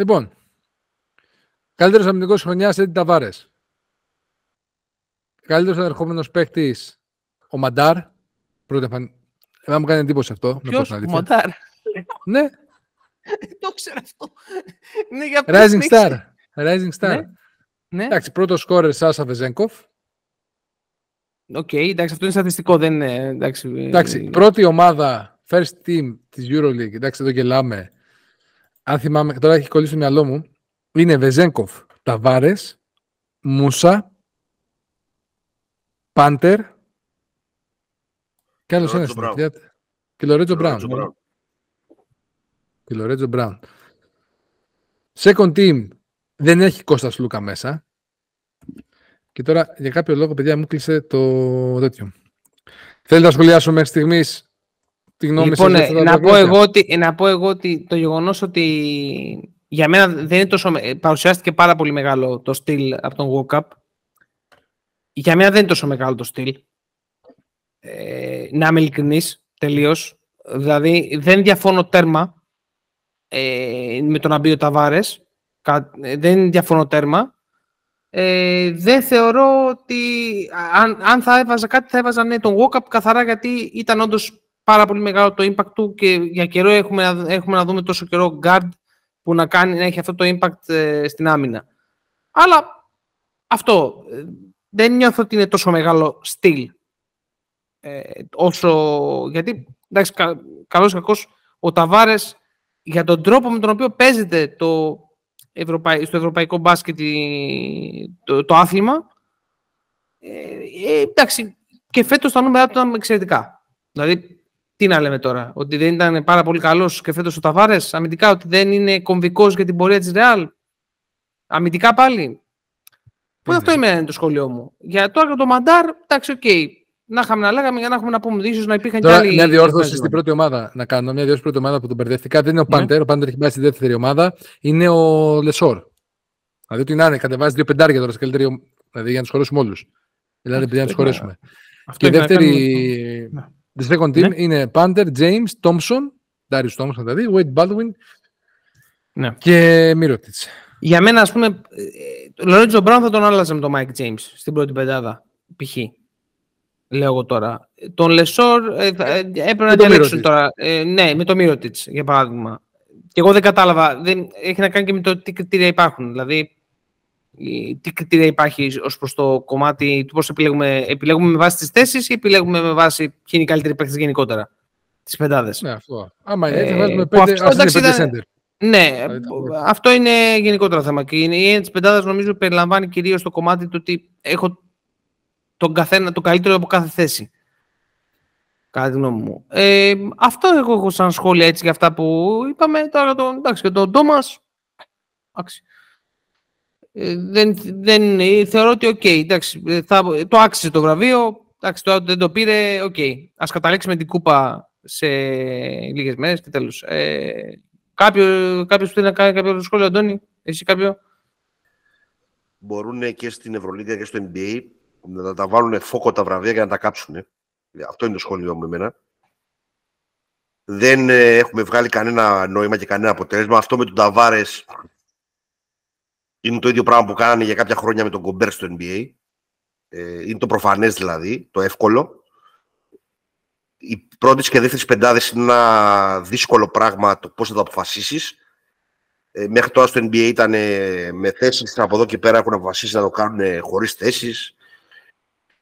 Λοιπόν, καλύτερος αμυντικός χρονιάς, Έντι Ταβάρες. Καλύτερος ερχόμενος παίκτης ο Μαντάρ. Πρώτα εμφαν... Εμένα μου κάνει εντύπωση αυτό. Ποιος, ο Μαντάρ. Ναι. το ξέρω αυτό. ναι, για Rising Star. Rising Star. Ναι. ναι. Εντάξει, πρώτο σκόρερ Σάσα Βεζένκοφ. Οκ, okay, εντάξει, αυτό είναι στατιστικό, δεν είναι. Εντάξει, εντάξει πρώτη ομάδα, first team της EuroLeague, εντάξει, εδώ γελάμε. Αν θυμάμαι, τώρα έχει κολλήσει το μυαλό μου, είναι Βεζέγκοφ, Ταβάρες, Μούσα, Πάντερ και άλλος ένας. Και Λορέτζο Μπράουν. Και Λορέτζο Μπράουν. Second team δεν έχει Κώστας Λούκα μέσα. Και τώρα για κάποιο λόγο, παιδιά, μου κλείσε το τέτοιο. Θέλετε να σχολιάσω μέχρι στιγμής τη γνώμη λοιπόν, σας. Ναι, να, πω εγώ ότι, να πω εγώ ότι το γεγονός ότι για μένα δεν είναι τόσο... Παρουσιάστηκε πάρα πολύ μεγάλο το στυλ από τον Walkup. Για μένα δεν είναι τόσο μεγάλο το στυλ. Ε, να είμαι ειλικρινής, τελείως. Δηλαδή, δεν διαφώνω τέρμα ε, με τον να μπει ο Ταβάρες. Ε, δεν διαφωνώ τέρμα. Ε, δεν θεωρώ ότι αν, αν θα έβαζα κάτι θα έβαζα ναι, τον walk-up καθαρά γιατί ήταν όντως πάρα πολύ μεγάλο το impact του και για καιρό έχουμε, έχουμε να δούμε τόσο καιρό guard που να, κάνει, να έχει αυτό το impact ε, στην άμυνα. Αλλά αυτό ε, δεν νιώθω ότι είναι τόσο μεγάλο στυλ ε, όσο γιατί εντάξει κα, καλώς κακός ο Ταβάρες για τον τρόπο με τον οποίο παίζεται το στο ευρωπαϊκό μπάσκετ το, το άθλημα. Ε, ε, εντάξει, και φέτος τα νούμερα του ήταν εξαιρετικά. Δηλαδή, τι να λέμε τώρα, ότι δεν ήταν πάρα πολύ καλός και φέτος ο Ταβάρες, αμυντικά, ότι δεν είναι κομβικός για την πορεία της Ρεάλ. Αμυντικά πάλι. Που αυτό είναι το σχόλιο μου. Για τώρα το Μαντάρ, εντάξει, οκ. Okay να είχαμε να λέγαμε για να έχουμε να πούμε ίσως να υπήρχαν Τώρα, και άλλοι. Μια διόρθωση στην πρώτη ομάδα να κάνω. Μια διόρθωση στην πρώτη ομάδα που μπερδεύτηκα. Δεν είναι ο ναι. Πάντερ. Ο Πάντερ έχει πάει στη δεύτερη ομάδα. Είναι ο Λεσόρ. Δηλαδή ότι να είναι, κατεβάζει δύο πεντάρια τώρα στην καλύτερη. Δηλαδή για να τους χωρέσουμε όλους. Δηλαδή για να τους χωρέσουμε. Και η δεύτερη. The second team ναι. είναι Πάντερ, James, Thompson, Darius Thompson δηλαδή, Wade Baldwin ναι. και Μίροτιτς. Για μένα, ας πούμε, Λορέντζο Μπράουν θα τον άλλαζε με τον Mike James στην πρώτη πεντάδα. Π.χ λέω εγώ τώρα. Τον Λεσόρ ε, ε, έπρεπε να διαλέξουν τώρα. Ε, ναι, με το Μίροτιτς, για παράδειγμα. Και εγώ δεν κατάλαβα. Δεν, έχει να κάνει και με το τι κριτήρια υπάρχουν. Δηλαδή, τι κριτήρια υπάρχει ως προς το κομμάτι του πώς επιλέγουμε. Επιλέγουμε με βάση τις θέσεις ή επιλέγουμε με βάση ποιοι είναι οι καλύτεροι παίκτες γενικότερα. Τι πεντάδες. Ναι, αυτό. Άμα είναι έτσι, βάζουμε πέντε, αυτό, Ναι, αυτό είναι γενικότερο θέμα. Και η έννοια της πεντάδας νομίζω περιλαμβάνει κυρίως το κομμάτι του ότι έχω τον καθένα, το καλύτερο από κάθε θέση. Κατά τη γνώμη μου. Ε, αυτό εγώ έχω σαν σχόλια έτσι για αυτά που είπαμε. Τώρα τον, εντάξει, και τον Τόμας. Ε, δεν, δεν, ε, θεωρώ ότι οκ, okay, εντάξει, θα, το άξιζε το βραβείο. Εντάξει, τώρα δεν το πήρε, οκ. Okay. Ας σηκώσουμε την κούπα σε λίγες μέρες και τέλος. Ε, κάποιο, κάποιος που θέλει να κάνει κάποιο σχόλιο, Αντώνη, εσύ κάποιο; Μπορούν και στην Ευρωλίγα και στο NBA να τα βάλουν φόκο τα βραβεία για να τα κάψουν. Αυτό είναι το σχόλιο μου εμένα. Δεν ε, έχουμε βγάλει κανένα νόημα και κανένα αποτέλεσμα. Αυτό με τον Ταβάρες είναι το ίδιο πράγμα που κάνανε για κάποια χρόνια με τον Κομπέρ στο NBA. Ε, είναι το προφανές δηλαδή, το εύκολο. Οι πρώτε και δεύτερε πεντάδες είναι ένα δύσκολο πράγμα το πώς θα το αποφασίσεις. Ε, μέχρι τώρα στο NBA ήταν με θέσεις από εδώ και πέρα έχουν αποφασίσει να το κάνουν χωρίς θέσεις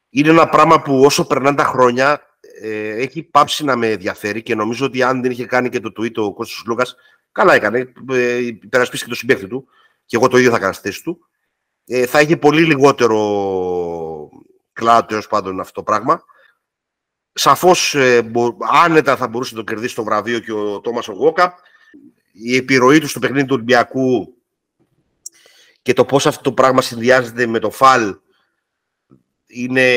είναι ένα πράγμα που όσο περνάνε τα χρόνια ε, έχει πάψει να με ενδιαφέρει και νομίζω ότι αν δεν είχε κάνει και το tweet ο Κώστας Λούκας, καλά έκανε, ε, υπερασπίσει και το συμπέχτη του και εγώ το ίδιο θα έκανα στη θέση του, ε, θα είχε πολύ λιγότερο κλάδο τέλος πάντων αυτό το πράγμα. Σαφώς ε, άνετα θα μπορούσε να το κερδίσει το βραβείο και ο Τόμας Ογόκα. Η επιρροή του στο παιχνίδι του Ολυμπιακού και το πώς αυτό το πράγμα συνδυάζεται με το φαλ είναι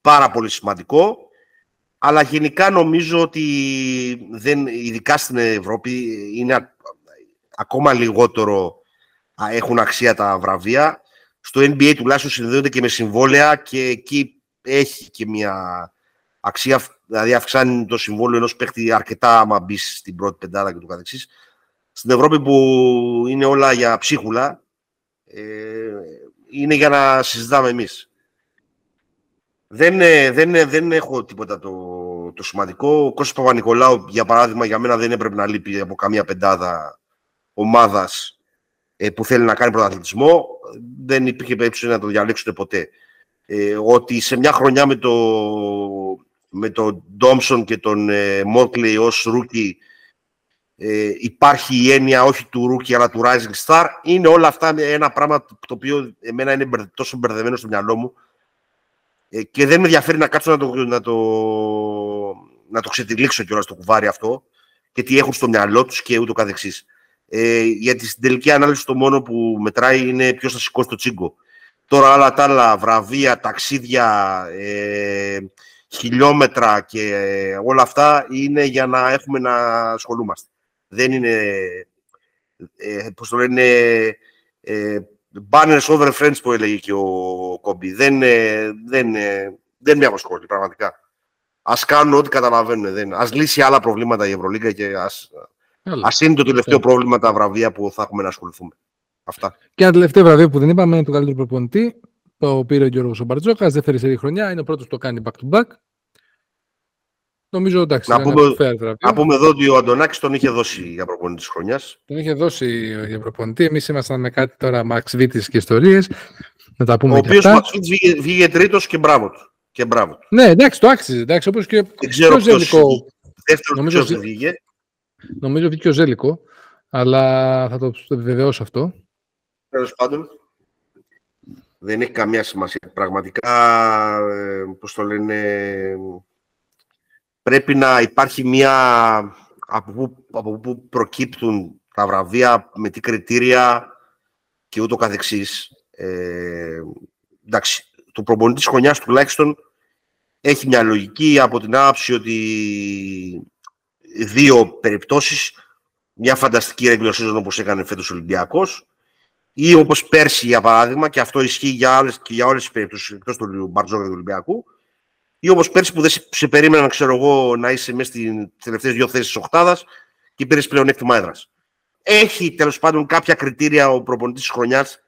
πάρα πολύ σημαντικό. Αλλά γενικά νομίζω ότι δεν, ειδικά στην Ευρώπη είναι ακόμα λιγότερο έχουν αξία τα βραβεία. Στο NBA τουλάχιστον συνδέονται και με συμβόλαια και εκεί έχει και μια αξία, δηλαδή αυξάνει το συμβόλαιο ενός παίχτη αρκετά άμα μπει στην πρώτη πεντάδα και του καθεξής. στην Ευρώπη που είναι όλα για ψίχουλα, ε, είναι για να συζητάμε εμείς. Δεν, ε, δεν, ε, δεν έχω τίποτα το, το σημαντικό. Ο Κώστας Παπα-Νικολάου, για παράδειγμα, για μένα δεν έπρεπε να λείπει από καμία πεντάδα ομάδας ε, που θέλει να κάνει πρωταθλητισμό. Δεν υπήρχε περίπτωση να το διαλέξουν ποτέ. Ε, ότι σε μια χρονιά με, το, με τον Τόμσον και τον ε, Μότλεϊ ως ρούκι ε, υπάρχει η έννοια όχι του ρούκι αλλά του Rising Star. Είναι όλα αυτά ένα πράγμα το οποίο εμένα είναι τόσο μπερδεμένο στο μυαλό μου ε, και δεν με ενδιαφέρει να κάτσω να το, να το, να το ξετυλίξω κιόλας το κουβάρι αυτό και τι έχουν στο μυαλό τους και ούτω καθεξής. Ε, γιατί στην τελική ανάλυση το μόνο που μετράει είναι ποιος θα σηκώσει το τσίγκο. Τώρα άλλα τα άλλα, βραβεία, ταξίδια, ε, χιλιόμετρα και όλα αυτά είναι για να έχουμε να ασχολούμαστε. Δεν είναι, ε, πώς το λένε, ε, banners over friends που έλεγε και ο Κόμπι. Δεν, ε, δεν, ε, δεν με απασχολεί πραγματικά. Ας κάνουν ό,τι καταλαβαίνουν. Δεν. Ας λύσει άλλα προβλήματα η Ευρωλίγκα και ας, ας είναι το τελευταίο πρόβλημα τα βραβεία που θα έχουμε να ασχοληθούμε. Αυτά. Και ένα τελευταίο βραβείο που δεν είπαμε είναι το καλύτερο προπονητή. Το πήρε ο Γιώργος Μπαρτζόκα, δεύτερη σερή χρονιά. Είναι ο πρώτος που το κάνει back to back. Νομίζω εντάξει. Να πούμε, να πούμε εδώ ότι ο Αντωνάκης τον είχε δώσει για προπονητή της χρονιάς. Τον είχε δώσει για προπονητή. Εμείς ήμασταν με κάτι τώρα Max Βίτη και ιστορίες. Να τα πούμε ο οποίος Max Βίτη βγήκε, βγήκε τρίτος και μπράβο του. Και μπράβο του. Ναι, εντάξει, το άξιζε. Εντάξει, όπως και Δεν ξέρω ποιος νομίζω, ποιος βγήκε. Νομίζω βγήκε ο Ζέλικο, αλλά θα το βεβαιώσω αυτό. Τέλος πάντων, δεν έχει καμία σημασία. Πραγματικά, ε, πώς το λένε, πρέπει να υπάρχει μια... Από πού, από πού προκύπτουν τα βραβεία, με τι κριτήρια και ούτω καθεξής. Ε, εντάξει, το προπονητή της χρονιάς τουλάχιστον έχει μια λογική από την άποψη ότι δύο περιπτώσεις, μια φανταστική regular όπως έκανε φέτος ο Ολυμπιακός ή όπως πέρσι για παράδειγμα, και αυτό ισχύει για, άλλες, και για όλες τις περιπτώσεις εκτός του Μπαρτζόκα του Ολυμπιακού, ή όπως πέρσι που δεν σε, σε περίμεναν, ξέρω εγώ, να είσαι μέσα στις τελευταίες δύο θέσεις της οχτάδας και πήρες πλέον έκτημα έδρας. Έχει τέλος πάντων κάποια κριτήρια ο προπονητής της χρονιάς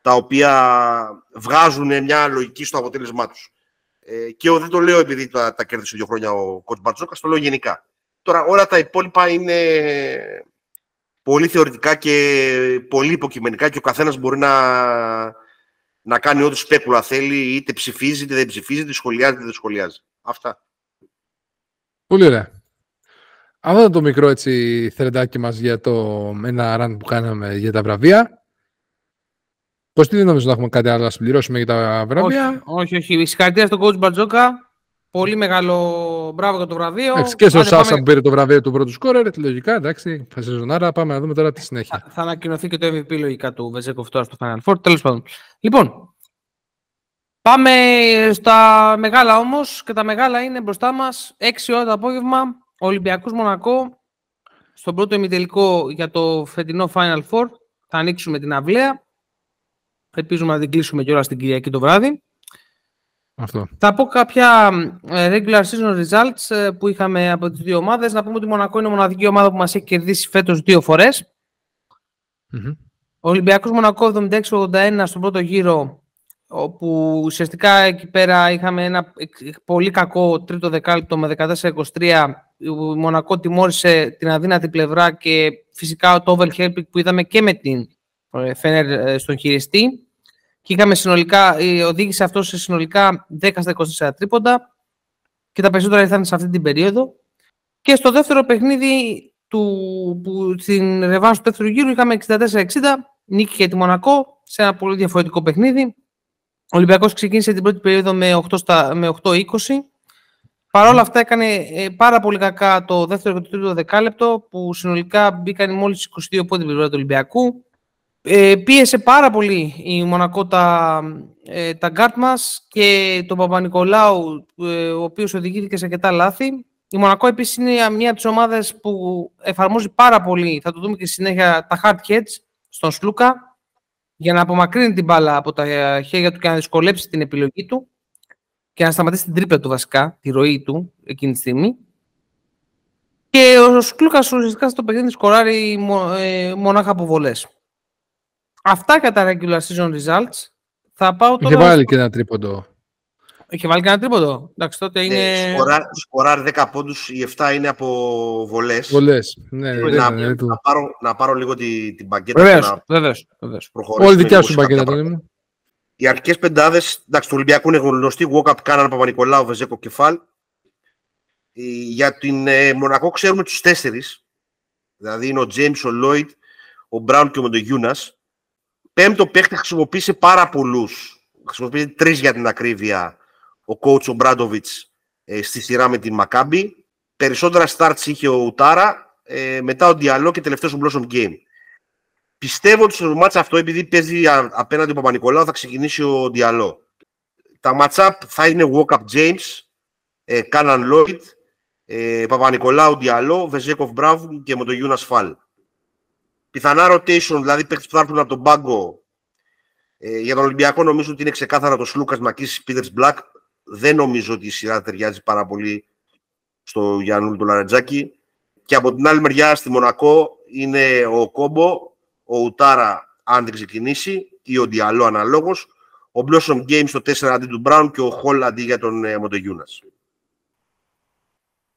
τα οποία βγάζουν μια λογική στο αποτέλεσμά τους. Ε, και δεν το λέω επειδή τα, τα κέρδισε δύο χρόνια ο Κότ Μπαρτζόκας, το λέω γενικά. Τώρα όλα τα υπόλοιπα είναι πολύ θεωρητικά και πολύ υποκειμενικά και ο καθένας μπορεί να, να κάνει ό,τι σπέκουλα θέλει, είτε ψηφίζει, είτε δεν ψηφίζει, είτε σχολιάζει, είτε δεν σχολιάζει. Αυτά. Πολύ ωραία. Αυτό ήταν το μικρό έτσι θερεντάκι μας για το ένα run που κάναμε για τα βραβεία. Πώς τι δεν νομίζω να έχουμε κάτι άλλο να συμπληρώσουμε για τα βραβεία; Όχι, όχι. όχι. Συγχαρητήρια στον coach Μπατζόκα. Πολύ μεγάλο μπράβο για το βραβείο. Εντάξει, και στο Σάσα που πήρε το βραβείο του πρώτου σκόρερ, λογικά, εντάξει, θα σεζονάρα, πάμε να δούμε τώρα τη συνέχεια. Θα, θα ανακοινωθεί και το MVP λογικά του Βεζέκοφ τώρα στο Final Four, τέλος πάντων. Λοιπόν, πάμε στα μεγάλα όμως και τα μεγάλα είναι μπροστά μας 6 ώρα το απόγευμα, Ολυμπιακός Μονακό, στον πρώτο ημιτελικό για το φετινό Final Four, θα ανοίξουμε την αυλαία. Ελπίζουμε να την κλείσουμε κιόλας την Κυριακή το βράδυ. Αυτό. Θα πω κάποια ε, regular season results ε, που είχαμε από τις δύο ομάδες. Να πούμε ότι η Μονακό είναι η μοναδική ομάδα που μας έχει κερδίσει φέτος δύο φορές. Mm-hmm. Ο Ολυμπιακός Μονακό 76-81 στον πρώτο γύρο όπου ουσιαστικά εκεί πέρα είχαμε ένα πολύ κακό τρίτο δεκάλεπτο με 14-23 η Μονακό τιμώρησε την αδύνατη πλευρά και φυσικά το overhelping που είδαμε και με την Φένερ ε, στον χειριστή και είχαμε συνολικά, οδήγησε αυτό σε συνολικά 10 στα 24 τρίποντα και τα περισσότερα ήρθαν σε αυτή την περίοδο. Και στο δεύτερο παιχνίδι του, που στην ρεβάνς του δεύτερου γύρου είχαμε 64-60, νίκη για τη Μονακό σε ένα πολύ διαφορετικό παιχνίδι. Ο Ολυμπιακός ξεκίνησε την πρώτη περίοδο με 8-20. Με 8 Παρ' όλα αυτά έκανε ε, πάρα πολύ κακά το δεύτερο και το τρίτο δεκάλεπτο που συνολικά μπήκαν μόλις 22 πόντοι πλευρά του Ολυμπιακού. Ε, πίεσε πάρα πολύ η Μονακό τα, ε, τα γκάρτ μας και τον Παπα-Νικολάου, ε, ο οποίος οδηγήθηκε σε αρκετά λάθη. Η Μονακό επίσης είναι μια από τις ομάδες που εφαρμόζει πάρα πολύ, θα το δούμε και στη συνέχεια, τα hard hedge στον Σλούκα για να απομακρύνει την μπάλα από τα χέρια του και να δυσκολέψει την επιλογή του και να δυσκολεψει την επιλογη του και να σταματησει την τρίπλα του βασικά, τη ροή του εκείνη τη στιγμή. Και να σταματησει την τρίπλα του βασικα τη ροη του εκεινη τη στιγμη και να σταματησει την τρίπλα του βασικα τη ροη του εκεινη τη στιγμη και να σταματησει την τρίπλα του βασικα τη ροη του εκεινη τη στιγμη Και ο Σκλούκα ουσιαστικά στο παιχνίδι σκοράρει ε, μονάχα από βολές. Αυτά κατά regular season results. Θα πάω τώρα... Είχε βάλει και ένα τρίποντο. Είχε βάλει και ένα τρίποντο. Εντάξει, τότε Ναι, είναι... σκοράρει, σκοράρει 10 πόντους, οι 7 είναι από βολές. Βολές. Ναι, δεν να, ήταν, δεν του. να, πάρω, να πάρω λίγο την, την μπαγκέτα Βεβαίως, και να βεβαίως, βεβαίως. προχωρήσουμε. Όλη δικιά λίγο σου σε κάποια μπακέτα, πράγματα. Τόνι μου. Οι αρχικές πεντάδες, εντάξει, του Ολυμπιακού είναι γνωστοί. Walkup κάνανε Παπα-Νικολάου, Βεζέκο, Κεφάλ. Ε, Για την ε, Μονακό ξέρουμε τους τέσσερις. Δηλαδή είναι ο James, ο Lloyd, ο Μπράουν και ο Μοντογιούνας. Πέμπτο παίχτη χρησιμοποίησε πάρα πολλούς. Χρησιμοποίησε τρεις για την ακρίβεια ο coach ο Μπράντοβιτς ε, στη σειρά με την Μακάμπη. Περισσότερα starts είχε ο Ουτάρα, ε, μετά ο Διαλό και τελευταίος ο Blossom Game. Πιστεύω ότι στο μάτς αυτό, επειδή παίζει α- απέναντι ο Παπα-Νικολάου, θα ξεκινήσει ο Διαλό. Τα match-up θα είναι Walk-up James, ε, Κάναν Lloyd, ε, Παπα-Νικολάου Διαλό, Βεζέκοφ Μπράουν και με τον Γιούνας Φάλ. Πιθανά rotation, δηλαδή παίκτες που θα έρθουν από τον πάγκο. Ε, για τον Ολυμπιακό νομίζω ότι είναι ξεκάθαρα το Σλούκας Μακής Πίτερς Μπλακ. Δεν νομίζω ότι η σειρά ταιριάζει πάρα πολύ στο Γιάννουλ του Λαρετζάκη. Και από την άλλη μεριά στη Μονακό είναι ο Κόμπο, ο Ουτάρα αν δεν ξεκινήσει ή ο Διαλό αναλόγως, ο Blossom Games στο 4 αντί του Μπράουν και ο Χολ αντί για τον ε, Μοντογιούνας.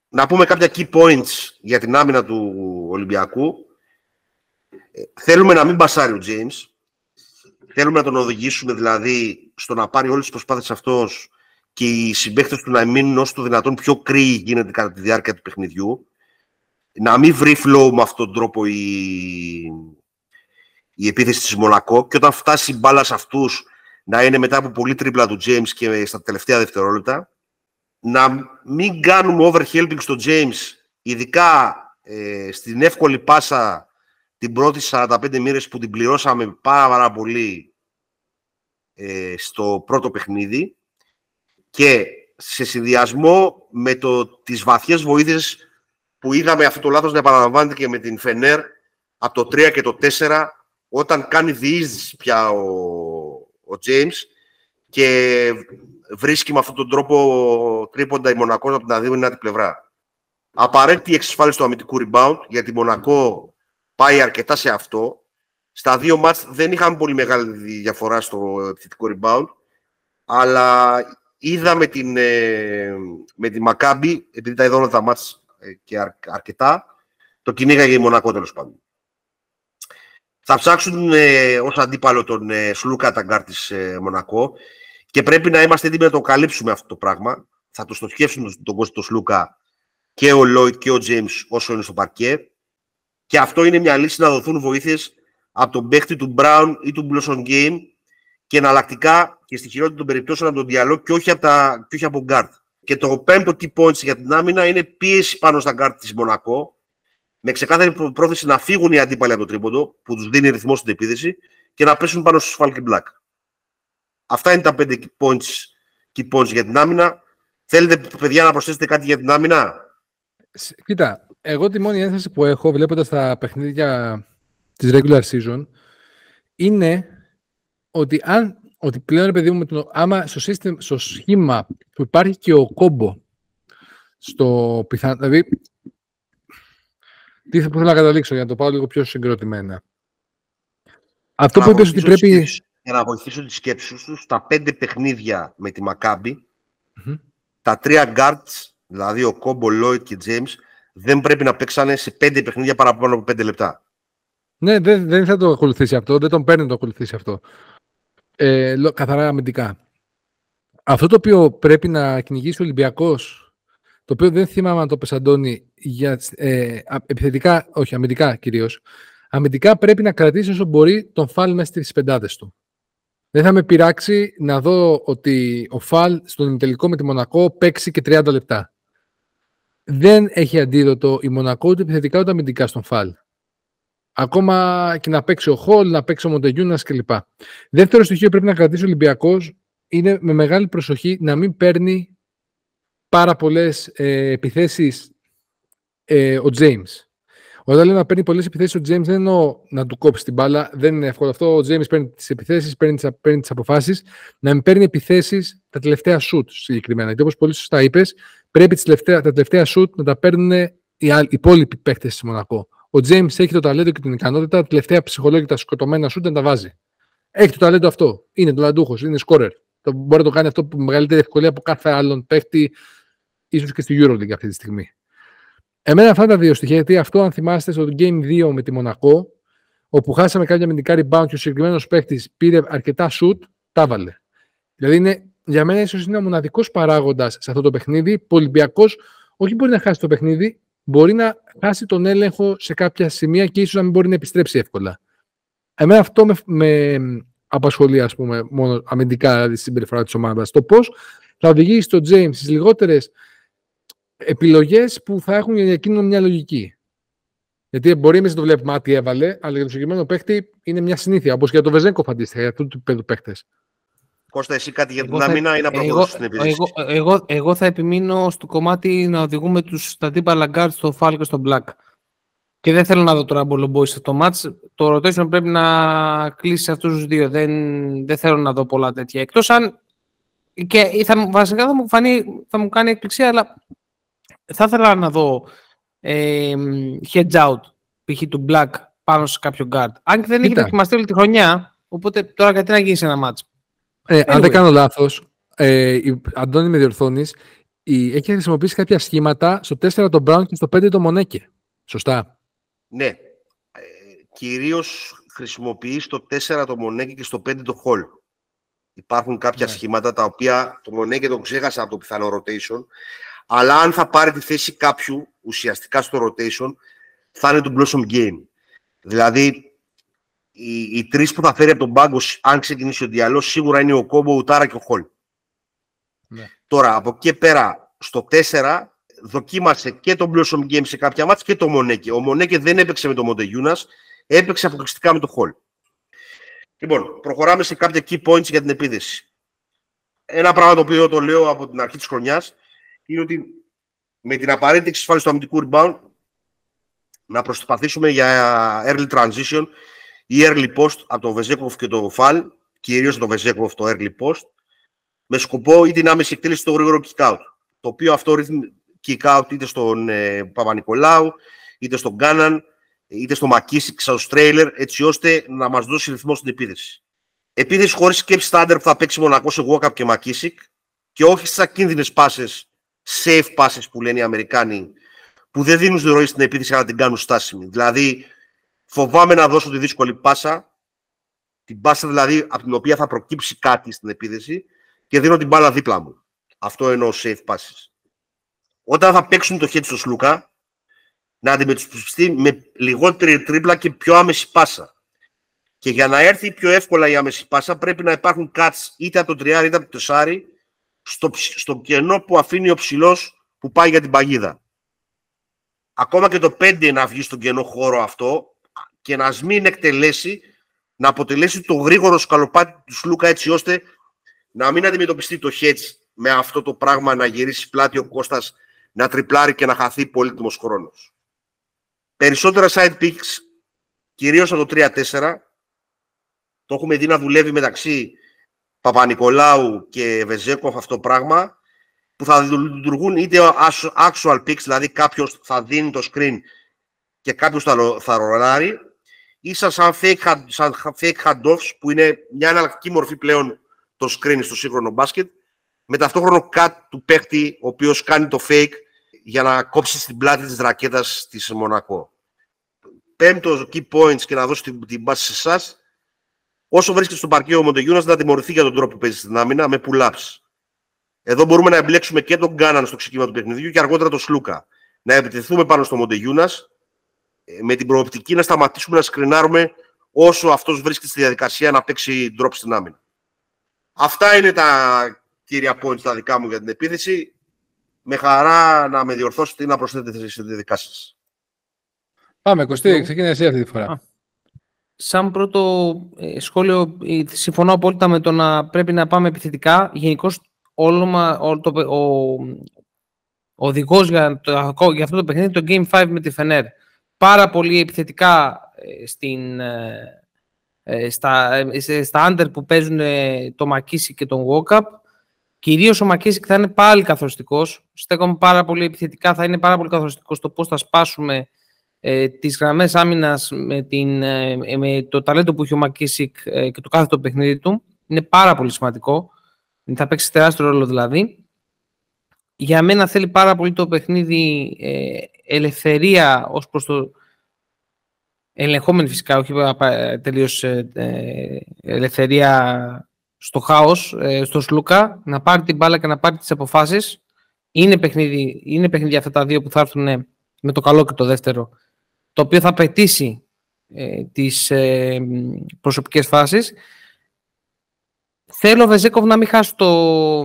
Να πούμε κάποια key points για την άμυνα του Ολυμπιακού. Ε, θέλουμε να μην μπασάρει ο James. Θέλουμε να τον οδηγήσουμε δηλαδή στο να πάρει όλες τις προσπάθειες αυτός και οι συμπαίκτες του να μείνουν όσο το δυνατόν πιο κρύοι γίνεται κατά τη διάρκεια του παιχνιδιού. Να μην βρει flow με αυτόν τον τρόπο η, η επίθεση της Μονακό και όταν φτάσει η μπάλα σε αυτούς να είναι μετά από πολύ τρίπλα του James και στα τελευταία δευτερόλεπτα. Να μην κάνουμε overhelping στο James, ειδικά ε, στην εύκολη πάσα την πρώτη 45 μοίρες που την πληρώσαμε πάρα, πάρα πολύ ε, στο πρώτο παιχνίδι και σε συνδυασμό με το, τις βαθιές βοήθειες που είδαμε αυτό το λάθος να επαναλαμβάνεται και με την Φενέρ από το 3 και το 4 όταν κάνει διείσδυση πια ο, ο James και βρίσκει με αυτόν τον τρόπο τρίποντα η Μονακός από την αδύνατη πλευρά. Απαραίτητη η εξασφάλιση του αμυντικού rebound γιατί η Μονακό πάει αρκετά σε αυτό. Στα δύο μάτς δεν είχαμε πολύ μεγάλη διαφορά στο επιθετικό rebound αλλά είδαμε την, ε, με τη Μακάμπη, επειδή τα είδαμε τα μάτς ε, και αρ, αρκετά, το κυνήγαγε η Μονακό τέλος πάντων. Θα ψάξουν ε, ως αντίπαλο τον ε, Σλούκα Ταγκάρ της ε, Μονακό και πρέπει να είμαστε έτοιμοι να το καλύψουμε αυτό το πράγμα. Θα το στοχεύσουν τον, τον Κώστα Σλούκα και ο Λόιτ και ο Τζέιμς όσο είναι στο παρκέ. Και αυτό είναι μια λύση να δοθούν βοήθειες από τον παίχτη του Brown ή του Blossom Game και εναλλακτικά και στη χειρότερη των περιπτώσεων από τον διαλόγο και όχι από, τα, και όχι από guard. Και το πέμπτο key points για την άμυνα είναι πίεση πάνω στα guard της Μονακό με ξεκάθαρη προ- πρόθεση να φύγουν οι αντίπαλοι από το τρίποντο που τους δίνει ρυθμό στην επίδεση και να πέσουν πάνω στους Falcon Black. Αυτά είναι τα πέντε key points, key points για την άμυνα. Θέλετε, παιδιά, να προσθέσετε κάτι για την άμυνα; Σ- Κοίτα, εγώ τη μόνη ένσταση που έχω βλέποντας τα παιχνίδια της regular season είναι ότι αν ότι πλέον, ρε παιδί μου, με τον, άμα στο, system, στο σχήμα που υπάρχει και ο κόμπο στο πιθανό, δηλαδή τι θα, πού θέλω να καταλήξω για να το πάω λίγο πιο συγκροτημένα. Αυτό που Να είπες ότι βοηθήσω τη πρέπει... σκέψη- Για να βοηθήσω τη σκέψη σου, στα πέντε παιχνίδια με τη Μακάμπη, Μμμ. τα τρία guards, δηλαδή ο Κόμπο, Λόιτ και James, δεν πρέπει να παίξανε σε πέντε παιχνίδια παραπάνω από πέντε λεπτά. Ναι, δεν, δεν θα το ακολουθήσει αυτό. Δεν τον παίρνει να το ακολουθήσει αυτό. Ε, λο- καθαρά αμυντικά. Αυτό το οποίο πρέπει να κυνηγήσει ο Ολυμπιακός, το οποίο δεν θυμάμαι αν το πες Αντώνη, για, ε, α- επιθετικά, όχι αμυντικά κυρίως. Αμυντικά πρέπει να κρατήσει όσο μπορεί τον Φαλ μέσα στις πεντάδες του. Δεν θα με πειράξει να δω ότι ο Φαλ στον ημιτελικό με τη Μονακό παίξει και 30 λεπτά. Δεν έχει αντίδοτο η Μονακό ούτε επιθετικά ούτε αμυντικά στον Φαλ. Ακόμα και να παίξει ο Χολ, να παίξει ο Μοντεγιούνας κλπ. Δεύτερο στοιχείο που πρέπει να κρατήσει ο Ολυμπιακός είναι με μεγάλη προσοχή να μην παίρνει πάρα πολλές ε, επιθέσεις ε, ο James. Όταν λέω να παίρνει πολλές επιθέσεις ο James, δεν εννοώ να του κόψει την μπάλα. Δεν είναι εύκολο αυτό. Ο James παίρνει τις επιθέσεις, παίρνει τις παίρνει τις αποφάσεις. Να μην παίρνει επιθέσεις τα τελευταία shoot συγκεκριμένα. Γιατί όπως πολύ σωστά είπες, πρέπει τις τελευταία, τα τελευταία shoot να τα παίρνουν οι, άλλοι, οι υπόλοιποι παίκτες τη Μονακό. Ο Τζέιμς έχει το ταλέντο και την ικανότητα τα τελευταία ψυχολόγητα σκοτωμένα σου να τα βάζει. Έχει το ταλέντο αυτό. Είναι ταλαντούχος, είναι σκόρερ. Μπορεί να το κάνει αυτό με μεγαλύτερη ευκολία από κάθε άλλον παίκτη, ίσως και στη Euroleague αυτή τη στιγμή. Εμένα αυτά τα δύο στοιχεία, γιατί αυτό αν θυμάστε στο Game 2 με τη Μονακό, όπου χάσαμε κάποια αμυντικά rebound και ο συγκεκριμένος παίκτης πήρε αρκετά shoot, τα βάλε. Δηλαδή είναι, για μένα ίσως είναι ο μοναδικός παράγοντας σε αυτό το παιχνίδι που ο Ολυμπιακός όχι μπορεί να χάσει το παιχνίδι, μπορεί να χάσει τον έλεγχο σε κάποια σημεία και ίσως να μην μπορεί να επιστρέψει εύκολα. Εμένα αυτό με, με απασχολεί, ας πούμε, μόνο αμυντικά δηλαδή, στην συμπεριφορά της ομάδας. Το πώς θα οδηγήσει τον James στις λιγότερες επιλογές που θα έχουν για εκείνο μια λογική. Γιατί μπορεί εμείς να το βλέπουμε, α, τι έβαλε, αλλά για το συγκεκριμένο παίχτη είναι μια συνήθεια. Όπως και για τον Βεζέγκο, αντίστοιχα, για αυτού του επίπεδου παίχτε. Κώστα, εσύ κάτι για την άμυνα ή να προχωρήσεις στην επίδειξη. Εγώ, εγώ, εγώ, θα επιμείνω στο κομμάτι να οδηγούμε τους στα τύπα Λαγκάρτ στο Φαλ και στο Μπλακ. Και δεν θέλω να δω τώρα Μπολομπόι σε το match. Το rotation πρέπει να κλείσει αυτούς τους δύο. Δεν, δεν θέλω να δω πολλά τέτοια. Εκτός αν. Και θα, βασικά θα μου, φανεί, θα μου κάνει έκπληξη, αλλά θα ήθελα να δω ε, hedge out π.χ. του Black πάνω σε κάποιο guard. Αν και δεν έχει δοκιμαστεί όλη τη χρονιά, οπότε τώρα γιατί να γίνει σε ένα match; Ε, Αν δεν κάνω λάθος, ε, Αντώνη με διορθώνεις, έχει χρησιμοποιήσει κάποια σχήματα στο 4 το Brown και στο 5 το Μονέκε. Σωστά. Ναι. Ε, Κυρίως χρησιμοποιεί στο 4 το Μονέκε και στο 5 το Hall. Υπάρχουν κάποια ναι. σχήματα τα οποία το Μονέκε τον ξέχασα από το πιθανό rotation, αλλά αν θα πάρει τη θέση κάποιου ουσιαστικά στο rotation, θα είναι το Blossom Game. Δηλαδή, οι, οι τρεις που θα φέρει από τον πάγκο, αν ξεκινήσει ο διαλός, σίγουρα είναι ο Κόμπο, ο Τάρα και ο Χολ. Ναι. Τώρα, από εκεί πέρα, στο 4, δοκίμασε και τον Blossom Game σε κάποια μάτια και το Μονέκε. Ο Μονέκε δεν έπαιξε με τον Μοντεγιούνα, έπαιξε αποκλειστικά με τον Χολ. Λοιπόν, προχωράμε σε κάποια key points για την επίδεση. Ένα πράγμα το οποίο το λέω από την αρχή της χρονιάς είναι ότι με την απαραίτητη εξασφάλιση του αμυντικού rebound να προσπαθήσουμε για early transition ή early post από το Βεζέκοφ και το Φαλ, κυρίως το Βεζέκοφ το early post, με σκοπό ή την άμεση εκτέλεση στο γρήγορο kick out. Το οποίο αυτό ρίχνει kick out είτε στον ε, Παπα-Νικολάου, είτε στον Γκάναν, είτε στο Μακίσικ, στο Στρέιλερ, έτσι ώστε να μας δώσει ρυθμό στην επίδεση. Επίδεση χωρίς σκέψη στάντερ που θα παίξει μονακός σε Walkup και Μακίσικ και όχι στι ακίνδυνε πάσες safe passes που λένε οι Αμερικάνοι, που δεν δίνουν στη ροή στην επίθεση αλλά την κάνουν στάσιμη. Δηλαδή, φοβάμαι να δώσω τη δύσκολη πάσα, την πάσα δηλαδή από την οποία θα προκύψει κάτι στην επίθεση και δίνω την μπάλα δίπλα μου. Αυτό εννοώ safe passes. Όταν θα παίξουν το χέρι στο Σλούκα, να αντιμετωπιστεί με λιγότερη τρίπλα και πιο άμεση πάσα. Και για να έρθει πιο εύκολα η άμεση πάσα, πρέπει να υπάρχουν cuts είτε από το τριάρι είτε από το τεσάρι στο, στο κενό που αφήνει ο ψηλός που πάει για την παγίδα. Ακόμα και το 5 να βγει στον κενό χώρο αυτό και να μην εκτελέσει, να αποτελέσει το γρήγορο σκαλοπάτι του Σλούκα έτσι ώστε να μην αντιμετωπιστεί το χέτς με αυτό το πράγμα να γυρίσει πλάτη ο Κώστας να τριπλάρει και να χαθεί πολύτιμος χρόνος. Περισσότερα side picks, κυρίως από το 3-4, το έχουμε δει να δουλεύει μεταξύ Παπα-Νικολάου και Βεζέκοφ αυτό το πράγμα που θα λειτουργούν είτε actual picks, δηλαδή κάποιος θα δίνει το screen και κάποιος θα, θα ρολάρει ή σαν, fake, σαν fake handoffs που είναι μια εναλλακτική μορφή πλέον το screen στο σύγχρονο μπάσκετ με ταυτόχρονο cut του παίκτη ο οποίος κάνει το fake για να κόψει στην πλάτη της ρακέτας της Μονακό. Πέμπτο key points και να δώσω την, την πάση σε εσάς όσο βρίσκεται στο παρκείο ο Μοντεγιούνας να τιμωρηθεί για τον τρόπο που παίζει στην άμυνα με pull-ups. Εδώ μπορούμε να εμπλέξουμε και τον Γκάναν στο ξεκίνημα του παιχνιδιού και αργότερα τον Σλούκα. Να επιτεθούμε πάνω στο Μοντεγιούνας ε, με την προοπτική να σταματήσουμε να σκρινάρουμε όσο αυτός βρίσκεται στη διαδικασία να παίξει drop στην άμυνα. Αυτά είναι τα κύρια points τα δικά μου για την επίθεση. Με χαρά να με διορθώσετε ή να προσθέτετε στη δικά σα. Πάμε, Κωστή, ξεκινάει εσύ αυτή τη φορά σαν πρώτο ε, σχόλιο, ε, συμφωνώ απόλυτα με το να πρέπει να πάμε επιθετικά. Γενικώς, όλο, το, ο, ο οδηγός για, για αυτό το παιχνίδι το Game 5 με τη Fener. Πάρα πολύ επιθετικά ε, στην, στα, στα under που παίζουν το Μακίση και τον Walkup Κυρίως ο Μακίσικ θα είναι πάλι καθοριστικός. Στέκομαι πάρα πολύ επιθετικά, θα είναι πάρα πολύ καθοριστικός στο πώς θα σπάσουμε ε, τις γραμμές άμυνας με, ε, με το ταλέντο που έχει ο Μακίσικ ε, και το κάθε το παιχνίδι του. Είναι πάρα πολύ σημαντικό. Θα παίξει τεράστιο ρόλο δηλαδή. Για μένα θέλει πάρα πολύ το παιχνίδι ε, ελευθερία ως προς το ελεγχόμενη φυσικά, όχι τελείως ε, ε, ελευθερία στο χάος, στο Σλούκα, να πάρει την μπάλα και να πάρει τις αποφάσεις. Είναι παιχνίδι, είναι παιχνίδι αυτά τα δύο που θα έρθουν με το καλό και το δεύτερο, το οποίο θα απαιτήσει ε, τις ε, προσωπικές φάσεις Θέλω ο Βεζέκοβ να μην χάσει το,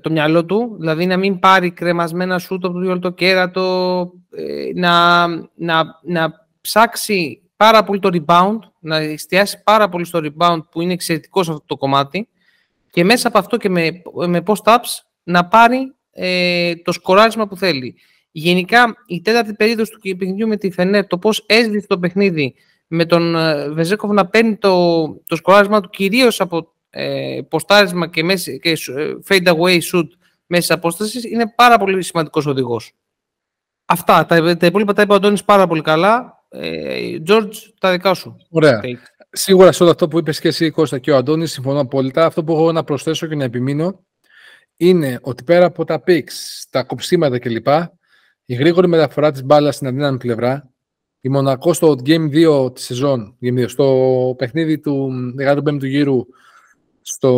το μυαλό του, δηλαδή να μην πάρει κρεμασμένα σούτ από το το κέρατο, ε, να, να, να ψάξει πάρα πολύ το rebound, να εστιάσει πάρα πολύ στο rebound που είναι εξαιρετικό σε αυτό το κομμάτι και μέσα από αυτό και με, με post-ups να πάρει ε, το σκοράρισμα που θέλει. Γενικά η τέταρτη περίοδος του παιχνιδιού με τη Φενέρ, το πώς έσβησε το παιχνίδι με τον ε, Βεζέκοβ να παίρνει το, το σκοράρισμα του κυρίως από ε, ποστάρισμα και, μέση, και ε, fade away shoot μέση απόσταση είναι πάρα πολύ σημαντικός οδηγός. Αυτά. Τα, τα υπόλοιπα τα είπε ο Αντώνης πάρα πολύ καλά. Ε, George, τα δικά σου. Ωραία. Σίγουρα σε όλο αυτό που είπες και εσύ Κώστα και ο Αντώνης, συμφωνώ απόλυτα. Αυτό που έχω να προσθέσω και να επιμείνω είναι ότι πέρα από τα picks, τα κοψίματα κλπ, η γρήγορη μεταφορά της μπάλας στην αδύναμη πλευρά, η Μονακό στο Game 2 της σεζόν, στο παιχνίδι του 15ου γύρου στο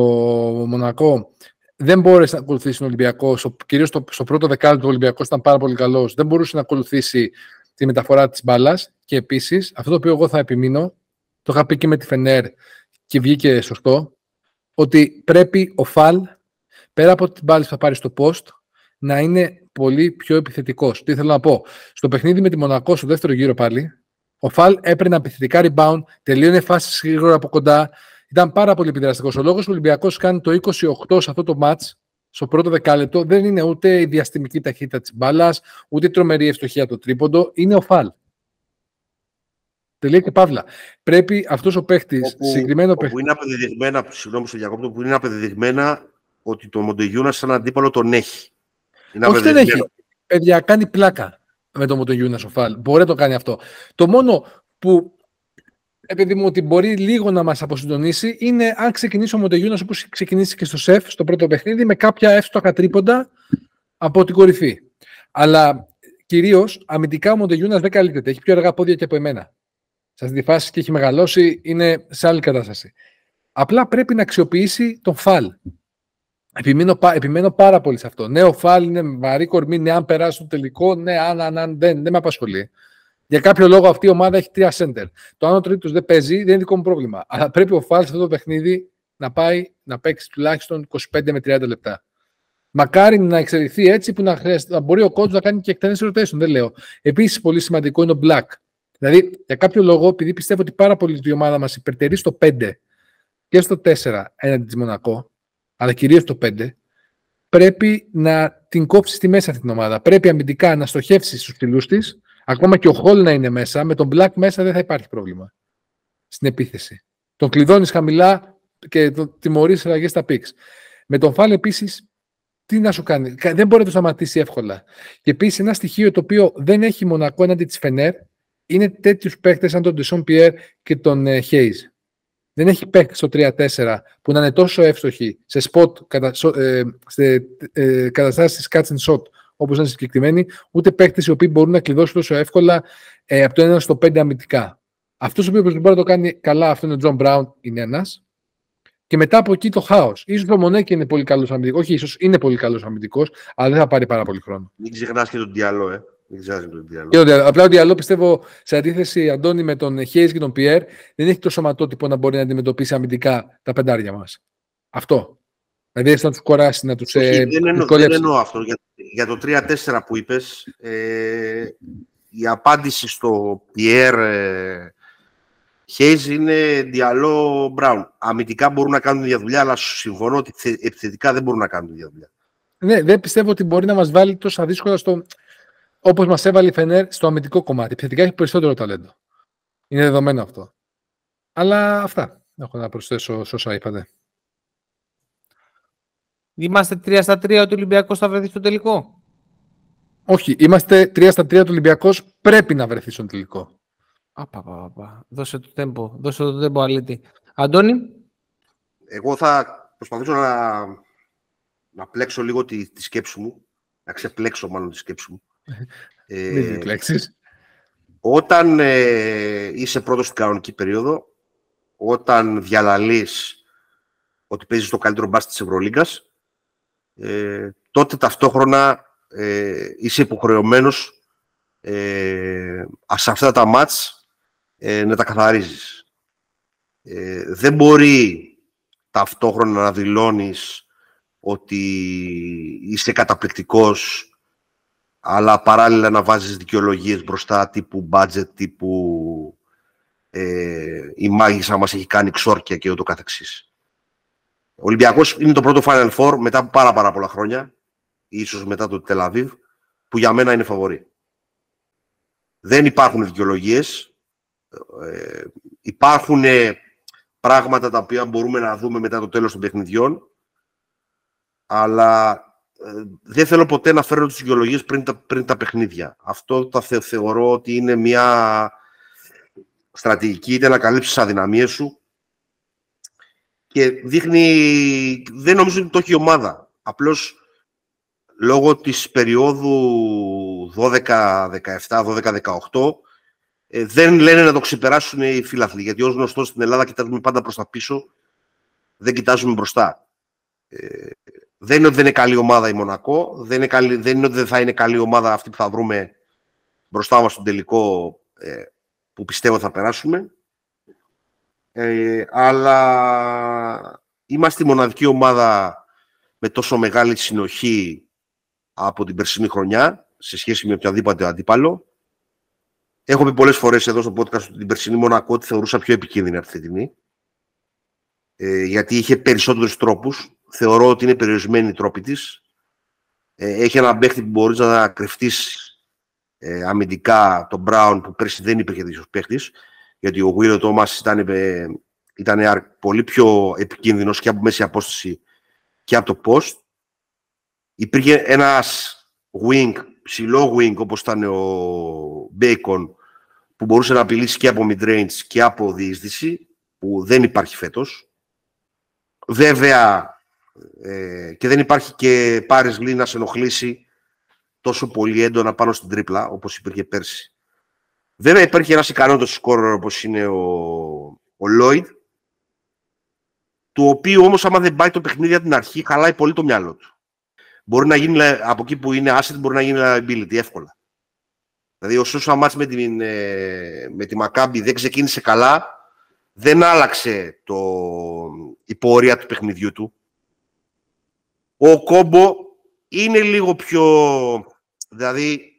Μονακό δεν μπόρεσε να ακολουθήσει τον Ολυμπιακό, κυρίως στο, στο πρώτο δεκάλεπτο του Ολυμπιακός ήταν πάρα πολύ καλός. Δεν μπορούσε να ακολουθήσει τη μεταφορά της μπάλας. Και επίσης, αυτό το οποίο εγώ θα επιμείνω, το είχα πει και με τη Φενέρ και βγήκε σωστό, ότι πρέπει ο Φαλ, πέρα από την μπάλα που θα πάρει στο post, να είναι πολύ πιο επιθετικός. Τι θέλω να πω. Στο παιχνίδι με τη Μονακό, στο δεύτερο γύρο πάλι, ο Φαλ έπαιρνε επιθετικά rebound, τελείωνε φάσεις γρήγορα από κοντά, ήταν πάρα πολύ επιδραστικός. Ο λόγος που ο Ολυμπιακός κάνει το 28 σε αυτό το match, στο πρώτο δεκάλεπτο, δεν είναι ούτε η διαστημική ταχύτητα της μπάλας, ούτε η τρομερή ευστοχία το τρίποντο, είναι ο φαλ. Τελεία και παύλα. Πρέπει αυτός ο παίχτης, συγκεκριμένο παίχτη. Που είναι απεδεδειγμένα, συγγνώμη στο διακόπτω, που είναι απεδεδειγμένα ότι το Μοντεγιούνα σαν αντίπαλο τον έχει. Είναι Όχι δεν έχει. Παιδιά, κάνει πλάκα με το Μοντεγιούνα ο Φαλ. Μπορεί να το κάνει αυτό. Το μόνο που επειδή μου ότι μπορεί λίγο να μας αποσυντονίσει, είναι αν ξεκινήσει ο Μοντεγιούνα όπως ξεκινήσει και στο ΣΕΦ, στο πρώτο παιχνίδι, με κάποια εύστοχα τρίποντα από την κορυφή. Αλλά κυρίως αμυντικά ο Μοντεγιούνας δεν καλύπτεται. Έχει πιο αργά πόδια και από εμένα. Σα τη φάση και έχει μεγαλώσει, είναι σε άλλη κατάσταση. Απλά πρέπει να αξιοποιήσει τον φαλ. Επιμένω, επιμένω πάρα πολύ σε αυτό. Ναι, ο φαλ είναι βαρύ κορμί, ναι, αν περάσει το τελικό, ναι, αν, αν, αν δεν, δεν με απασχολεί. Για κάποιο λόγο αυτή η ομάδα έχει τρία center. Το άλλο τρίτος δεν παίζει, δεν είναι δικό μου πρόβλημα. Αλλά πρέπει ο Φάλς σε αυτό το παιχνίδι να πάει να παίξει τουλάχιστον 25 με 30 λεπτά. Μακάρι να εξελιχθεί έτσι που να, χρειάζεται, να μπορεί ο coach να κάνει και εκτενές rotation. Δεν λέω. Επίσης, πολύ σημαντικό είναι ο Black. Δηλαδή, για κάποιο λόγο, επειδή πιστεύω ότι πάρα πολύ η ομάδα μας υπερτερεί στο 5 και στο 4 έναντι της Μονακό, αλλά κυρίως στο 5, πρέπει να την κόψει στη μέσα αυτή την ομάδα. Πρέπει αμυντικά να στοχεύσει στους φιλούς της Ακόμα και ο Χολ να είναι μέσα, με τον Black μέσα δεν θα υπάρχει πρόβλημα στην επίθεση. Τον κλειδώνεις χαμηλά και τον τιμωρείς αλλαγές στα πίξ. Με τον Φάλ επίσης, τι να σου κάνει. Δεν μπορεί να το σταματήσει εύκολα. Και επίσης ένα στοιχείο το οποίο δεν έχει μονακό έναντι της Φενέρ είναι τέτοιους παίκτες σαν τον Ντεσόν Πιέρ και τον Χέιζ. Δεν έχει παίκτη στο 3-4 που να είναι τόσο εύστοχοι σε spot, κατα, ε, σε ε, καταστάσεις catch and shot όπως είναι συγκεκριμένοι, ούτε παίκτες οι οποίοι μπορούν να κλειδώσουν τόσο εύκολα ε, από το 1 στο 5 αμυντικά. Αυτός ο οποίος μπορεί να το κάνει καλά, αυτό είναι ο Τζον Μπράουν, είναι ένας. Και μετά από εκεί το χάος. Ίσως ο Μονέκε είναι πολύ καλός αμυντικός. Όχι, ίσως είναι πολύ καλός αμυντικός, αλλά δεν θα πάρει πάρα πολύ χρόνο. Μην ξεχνάς και τον Διαλό, ε. Μην ξεχνάς τον Διαλό. απλά ο Διαλό πιστεύω σε αντίθεση Αντώνη με τον Χολ και τον Πιέρ δεν έχει το σωματότυπο να μπορεί να αντιμετωπίσει αμυντικά τα πεντάρια μας. Αυτό. Δηλαδή έτσι να τους κουράσει, να τους. Ε, δεν, εννο, δεν εννοώ αυτό. Για, για το 3-4 που είπες, ε, η απάντηση στο Πιέρ ε, Χέιζ είναι διαλό Μπράουν. Αμυντικά μπορούν να κάνουν δουλειά, αλλά συμφωνώ ότι επιθετικά δεν μπορούν να κάνουν δουλειά. Ναι, δεν πιστεύω ότι μπορεί να μας βάλει τόσα δύσκολα στο. Όπως μας έβαλε η Φενέρ στο αμυντικό κομμάτι. Επιθετικά έχει περισσότερο ταλέντο. Είναι δεδομένο αυτό. Αλλά αυτά έχω να προσθέσω σε όσα είπατε. Είμαστε 3 στα 3 ότι ο Ολυμπιακός θα βρεθεί στο τελικό; Όχι, είμαστε 3 στα 3 του Ολυμπιακός πρέπει να βρεθεί στο τελικό. Απα, Δώσε το τέμπο, δώσε το τέμπο αλήτη. Αντώνη; Εγώ θα προσπαθήσω να, να πλέξω λίγο τη, τη σκέψη μου, να ξεπλέξω μάλλον τη σκέψη μου. ε, Μην πλέξεις. Όταν ε, είσαι πρώτος στην κανονική περίοδο, όταν διαλαλείς ότι παίζεις το καλύτερο μπάσκετ της Ευρωλίγκας, ε, τότε ταυτόχρονα ε, είσαι υποχρεωμένος ε, σε αυτά τα μάτς ε, να τα καθαρίζεις. Ε, δεν μπορεί ταυτόχρονα να δηλώνεις ότι είσαι καταπληκτικός αλλά παράλληλα να βάζεις δικαιολογίες μπροστά τύπου budget, τύπου ε, η μάγισσα μας έχει κάνει ξόρκια και ούτω καθεξής. Ο Ολυμπιακός είναι το πρώτο Final Four μετά από πάρα πάρα πολλά χρόνια, ίσως μετά το Τελαβίβ, που για μένα είναι φαβορή. Δεν υπάρχουν δικαιολογίες. Ε, υπάρχουν πράγματα τα οποία μπορούμε να δούμε μετά το τέλος των παιχνιδιών, αλλά ε, δεν θέλω ποτέ να φέρω τις δικαιολογίες πριν τα, πριν τα παιχνίδια. Αυτό το θεωρώ ότι είναι μια στρατηγική, είτε να καλύψεις τις αδυναμίες σου και δείχνει, δεν νομίζω ότι το έχει η ομάδα. Απλώς λόγω της περίοδου 12, 17, 12, 18 δεν λένε να το ξεπεράσουν οι φίλαθλοι. Γιατί ως γνωστός στην Ελλάδα κοιτάζουμε πάντα προς τα πίσω, δεν κοιτάζουμε μπροστά. Ε, δεν είναι ότι δεν είναι καλή ομάδα η Μονακό, δεν είναι, καλή, δεν είναι ότι δεν θα είναι καλή ομάδα αυτή που θα βρούμε μπροστά μας στον τελικό ε, που πιστεύω θα περάσουμε. Ε, αλλά είμαστε η μοναδική ομάδα με τόσο μεγάλη συνοχή από την περσινή χρονιά σε σχέση με οποιαδήποτε αντίπαλο. Έχω πει πολλές φορές εδώ στο podcast ότι την περσινή Μονακό τη θεωρούσα πιο επικίνδυνη αυτή τη στιγμή. Ε, γιατί είχε περισσότερους τρόπους θεωρώ ότι είναι περιορισμένη η τρόπη της. Ε, έχει ένα παίχτη που μπορείς να κρυφτείς ε, αμυντικά τον Μπράουν που πέρσι δεν υπήρχε τέτοιος παίχτης. Γιατί ο Γουίλο Τόμας ήταν, ε, ήταν πολύ πιο επικίνδυνος και από μέση απόσταση και από το post. Υπήρχε ένας wing, ψηλό wing όπως ήταν ο Μπέικον που μπορούσε να απειλήσει και από mid-range και από διείσδυση που δεν υπάρχει φέτος. Βέβαια, ε, και δεν υπάρχει και Πάρης Λί να σε ενοχλήσει τόσο πολύ έντονα πάνω στην τρίπλα, όπως υπήρχε πέρσι. Βέβαια υπάρχει ένας ικανότητος σκόρερ όπως είναι ο, ο Lloyd, του οποίου όμως άμα δεν πάει το παιχνίδι από την αρχή, χαλάει πολύ το μυαλό του. Μπορεί να γίνει από εκεί που είναι asset, μπορεί να γίνει liability εύκολα. Δηλαδή ο Σούσα μάτς με, την, ε, με τη Μακάμπη δεν ξεκίνησε καλά, δεν άλλαξε το, η πορεία του παιχνιδιού του. Ο Κόμπο είναι λίγο πιο... Δηλαδή,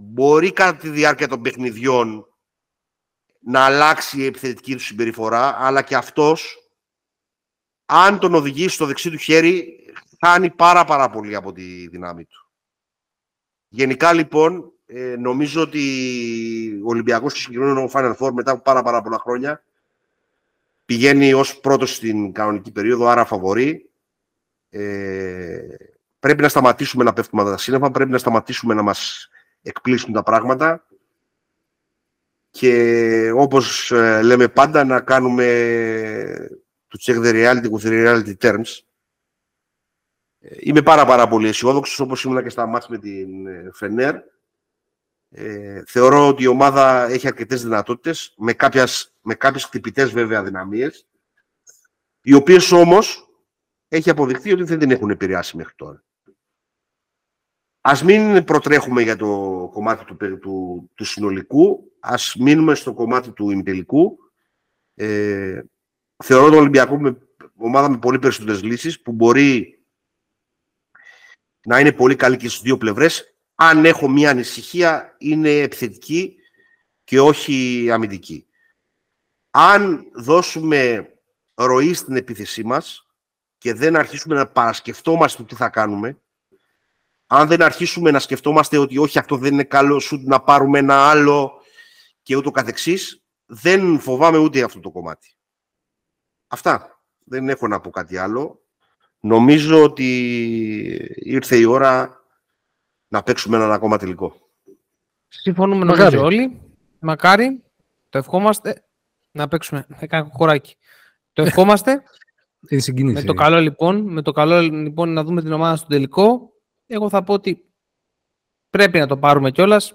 μπορεί κατά τη διάρκεια των παιχνιδιών να αλλάξει η επιθετική του συμπεριφορά, αλλά και αυτός, αν τον οδηγήσει στο δεξί του χέρι, χάνει πάρα πάρα πολύ από τη δύναμη του. Γενικά, λοιπόν, ε, νομίζω ότι ο Ολυμπιακός και συγκεκριμένο ο Final Four μετά από πάρα πάρα πολλά χρόνια πηγαίνει ως πρώτος στην κανονική περίοδο, άρα φαβορεί ε, πρέπει να σταματήσουμε να πέφτουμε τα σύννεφα, πρέπει να σταματήσουμε να μας εκπλήσουν τα πράγματα και όπως ε, λέμε πάντα να κάνουμε το check the reality with the reality terms. Ε, είμαι πάρα πάρα πολύ αισιόδοξος όπως ήμουν και στα μάτς με την ε, Φενέρ. Ε, θεωρώ ότι η ομάδα έχει αρκετές δυνατότητες, με, κάποιες, με κάποιες χτυπητές βέβαια δυναμίες, οι οποίες όμως έχει αποδειχθεί ότι δεν την έχουν επηρεάσει μέχρι τώρα. Ας μην προτρέχουμε για το κομμάτι του, του, του συνολικού, ας μείνουμε στο κομμάτι του ημιτελικού. Ε, θεωρώ τον Ολυμπιακό με ομάδα με πολύ περισσότερες λύσεις που μπορεί να είναι πολύ καλή και στις δύο πλευρές. Αν έχω μία ανησυχία, είναι επιθετική και όχι αμυντική. Αν δώσουμε ροή στην επίθεσή μας, και δεν αρχίσουμε να παρασκεφτόμαστε τι θα κάνουμε, αν δεν αρχίσουμε να σκεφτόμαστε ότι όχι αυτό δεν είναι καλό σου να πάρουμε ένα άλλο και ούτω καθεξής, δεν φοβάμαι ούτε αυτό το κομμάτι. Αυτά. Δεν έχω να πω κάτι άλλο. νομίζω ότι ήρθε η ώρα να παίξουμε έναν ακόμα τελικό. Συμφωνούμε νομίζω όλοι. Μακάρι. Το ευχόμαστε. Να παίξουμε. Έκανε κοκοράκι. Το ευχόμαστε. με το καλό λοιπόν, με το καλό λοιπόν να δούμε την ομάδα στο τελικό. Εγώ θα πω ότι πρέπει να το πάρουμε κιόλας.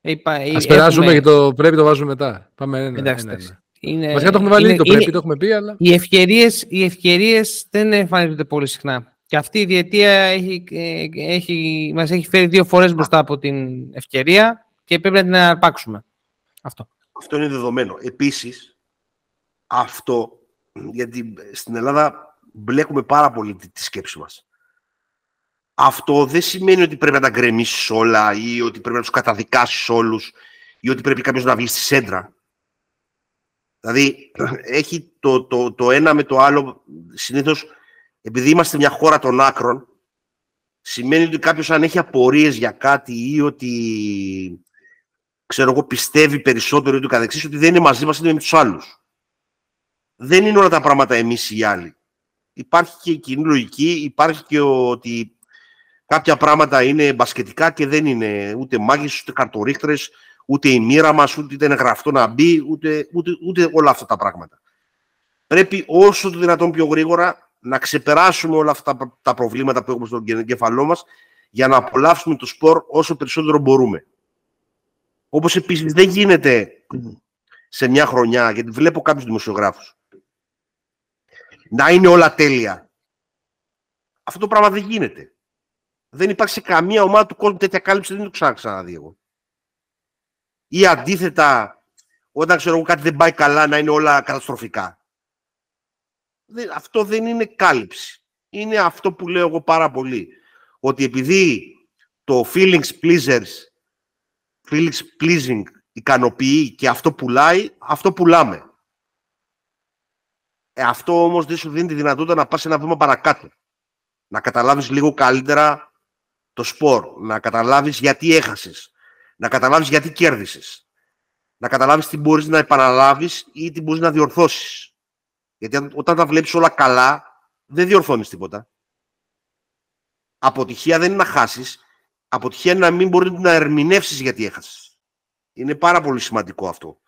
Ε, Ας περάσουμε και το πρέπει το βάζουμε μετά. Πάμε ένα, Εντάξει, ένα, ένα. Είναι, Βασικά το έχουμε βάλει είναι, το πρέπει, το έχουμε πει, αλλά... Οι ευκαιρίες, οι ευκαιρίες δεν εμφανίζονται πολύ συχνά. Και αυτή η διετία έχει, ε, έχει, μας έχει φέρει δύο φορές μπροστά από την ευκαιρία και πρέπει να την αρπάξουμε. Αυτό. Αυτό είναι δεδομένο. Επίσης, αυτό, γιατί στην Ελλάδα μπλέκουμε πάρα πολύ τη σκέψη μας. Αυτό δεν σημαίνει ότι πρέπει να τα γκρεμίσεις όλα ή ότι πρέπει να τους καταδικάσεις όλους ή ότι πρέπει κάποιος να βγει στη σέντρα. Δηλαδή, έχει το, το, το ένα με το άλλο. Συνήθως, επειδή είμαστε μια χώρα των άκρων, σημαίνει ότι κάποιος αν έχει απορίες για κάτι ή ότι ξέρω εγώ, πιστεύει περισσότερο ή του καθεξής, ότι δεν είναι μαζί μας, είναι με τους άλλους. Δεν είναι όλα τα πράγματα εμείς οι άλλοι. Υπάρχει και η κοινή λογική, υπάρχει και ότι κάποια πράγματα είναι μπασκετικά και δεν είναι ούτε μάγες, ούτε καρτορίχτρες, ούτε η μοίρα μας, ούτε είναι γραφτό να μπει, ούτε, ούτε, ούτε όλα αυτά τα πράγματα. Πρέπει όσο το δυνατόν πιο γρήγορα να ξεπεράσουμε όλα αυτά τα προβλήματα που έχουμε στον εγκέφαλό μας για να απολαύσουμε το σπορ όσο περισσότερο μπορούμε. Όπως επίσης δεν γίνεται σε μια χρονιά, γιατί βλέπω κάποιους δημοσιογράφους, να είναι όλα τέλεια. Αυτό το πράγμα δεν γίνεται. Δεν υπάρχει σε καμία ομάδα του κόσμου τέτοια κάλυψη, δεν το ξανά ξαναδεί εγώ. Ή αντίθετα, όταν ξέρω εγώ κάτι δεν πάει καλά, να είναι όλα καταστροφικά. αυτό δεν είναι κάλυψη. Είναι αυτό που λέω εγώ πάρα πολύ. Ότι επειδή το feelings pleasers, feelings pleasing ικανοποιεί και αυτό πουλάει, αυτό πουλάμε. Ε, αυτό όμως δεν σου δίνει τη δυνατότητα να πας ένα βήμα παρακάτω. Να καταλάβεις λίγο καλύτερα το σπορ, να καταλάβεις γιατί έχασες, να καταλάβεις γιατί κέρδισες, να καταλάβεις τι μπορείς να επαναλάβεις ή τι μπορείς να διορθώσεις. Γιατί όταν τα βλέπεις όλα καλά, δεν διορθώνεις τίποτα. Αποτυχία δεν είναι να χάσεις, αποτυχία είναι να μην μπορείς να ερμηνεύσεις γιατί έχασες. Είναι πάρα πολύ σημαντικό αυτό.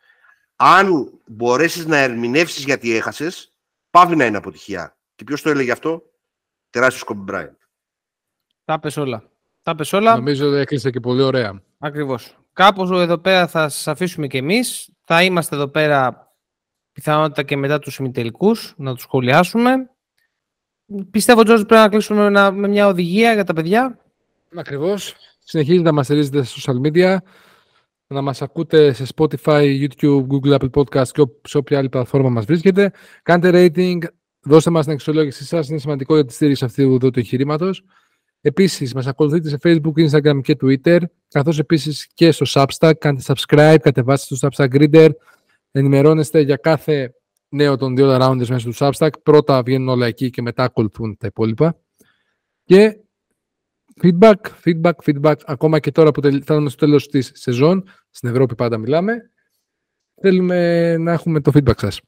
Αν μπορέσεις να ερμηνεύσεις γιατί έχασες, πάβει να είναι αποτυχία. Και ποιος το έλεγε αυτό; Τεράστιος Κόμπι Μπράιντ. Τα πες όλα. Τα πες όλα. Νομίζω ότι έκλεισε και πολύ ωραία. Ακριβώς. Κάπως εδώ πέρα θα σας αφήσουμε και εμείς. Θα είμαστε εδώ πέρα πιθανότητα και μετά τους ημιτελικούς να τους σχολιάσουμε. Πιστεύω, Τζόρτζ, πρέπει να κλείσουμε με μια οδηγία για τα παιδιά. Ακριβώς. Συνεχίζετε να μας στηρίζετε στα social media, να μας ακούτε σε Spotify, YouTube, Google, Apple Podcast και σε όποια άλλη πλατφόρμα μας βρίσκεται. Κάντε rating, δώστε μας την αξιολόγηση σας, είναι σημαντικό για τη στήριξη αυτού εδώ του εγχειρήματος. Επίσης, μας ακολουθείτε σε Facebook, Instagram και Twitter, καθώς επίσης και στο Substack. Κάντε subscribe, κατεβάστε στο Substack Reader, ενημερώνεστε για κάθε νέο των δύο rounders μέσα του Substack. Πρώτα βγαίνουν όλα εκεί και μετά ακολουθούν τα υπόλοιπα. Και feedback, feedback, feedback, ακόμα και τώρα που φτάνουμε στο τέλος της σεζόν, στην Ευρώπη πάντα μιλάμε, θέλουμε να έχουμε το feedback σας.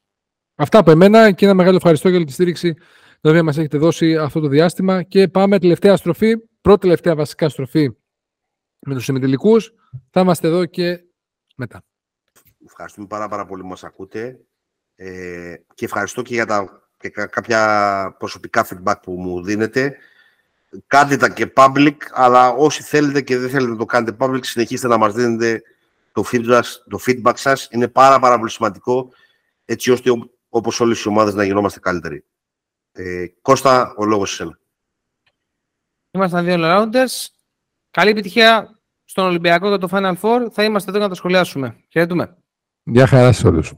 Αυτά από εμένα και ένα μεγάλο ευχαριστώ για τη στήριξη την οποία μας έχετε δώσει αυτό το διάστημα και πάμε τελευταία στροφή, πρώτη τελευταία βασικά στροφή με τους συμμετελικούς. Θα είμαστε εδώ και μετά. Ευχαριστούμε πάρα, πάρα πολύ που μας ακούτε ε, και ευχαριστώ και για τα και κάποια προσωπικά feedback που μου δίνετε. Κάντε τα και public, αλλά όσοι θέλετε και δεν θέλετε να το κάνετε public, συνεχίστε να μας δίνετε το feedback, το feedback σας. Είναι πάρα, πάρα πολύ σημαντικό, έτσι ώστε όπως όλες οι ομάδες να γινόμαστε καλύτεροι. Ε, Κώστα, ο λόγος εσένα. Ήμασταν δύο all-rounders. Καλή επιτυχία στον Ολυμπιακό για το Final Four. Θα είμαστε εδώ να τα σχολιάσουμε. Χαιρετούμε. Γεια χαρά σε όλους.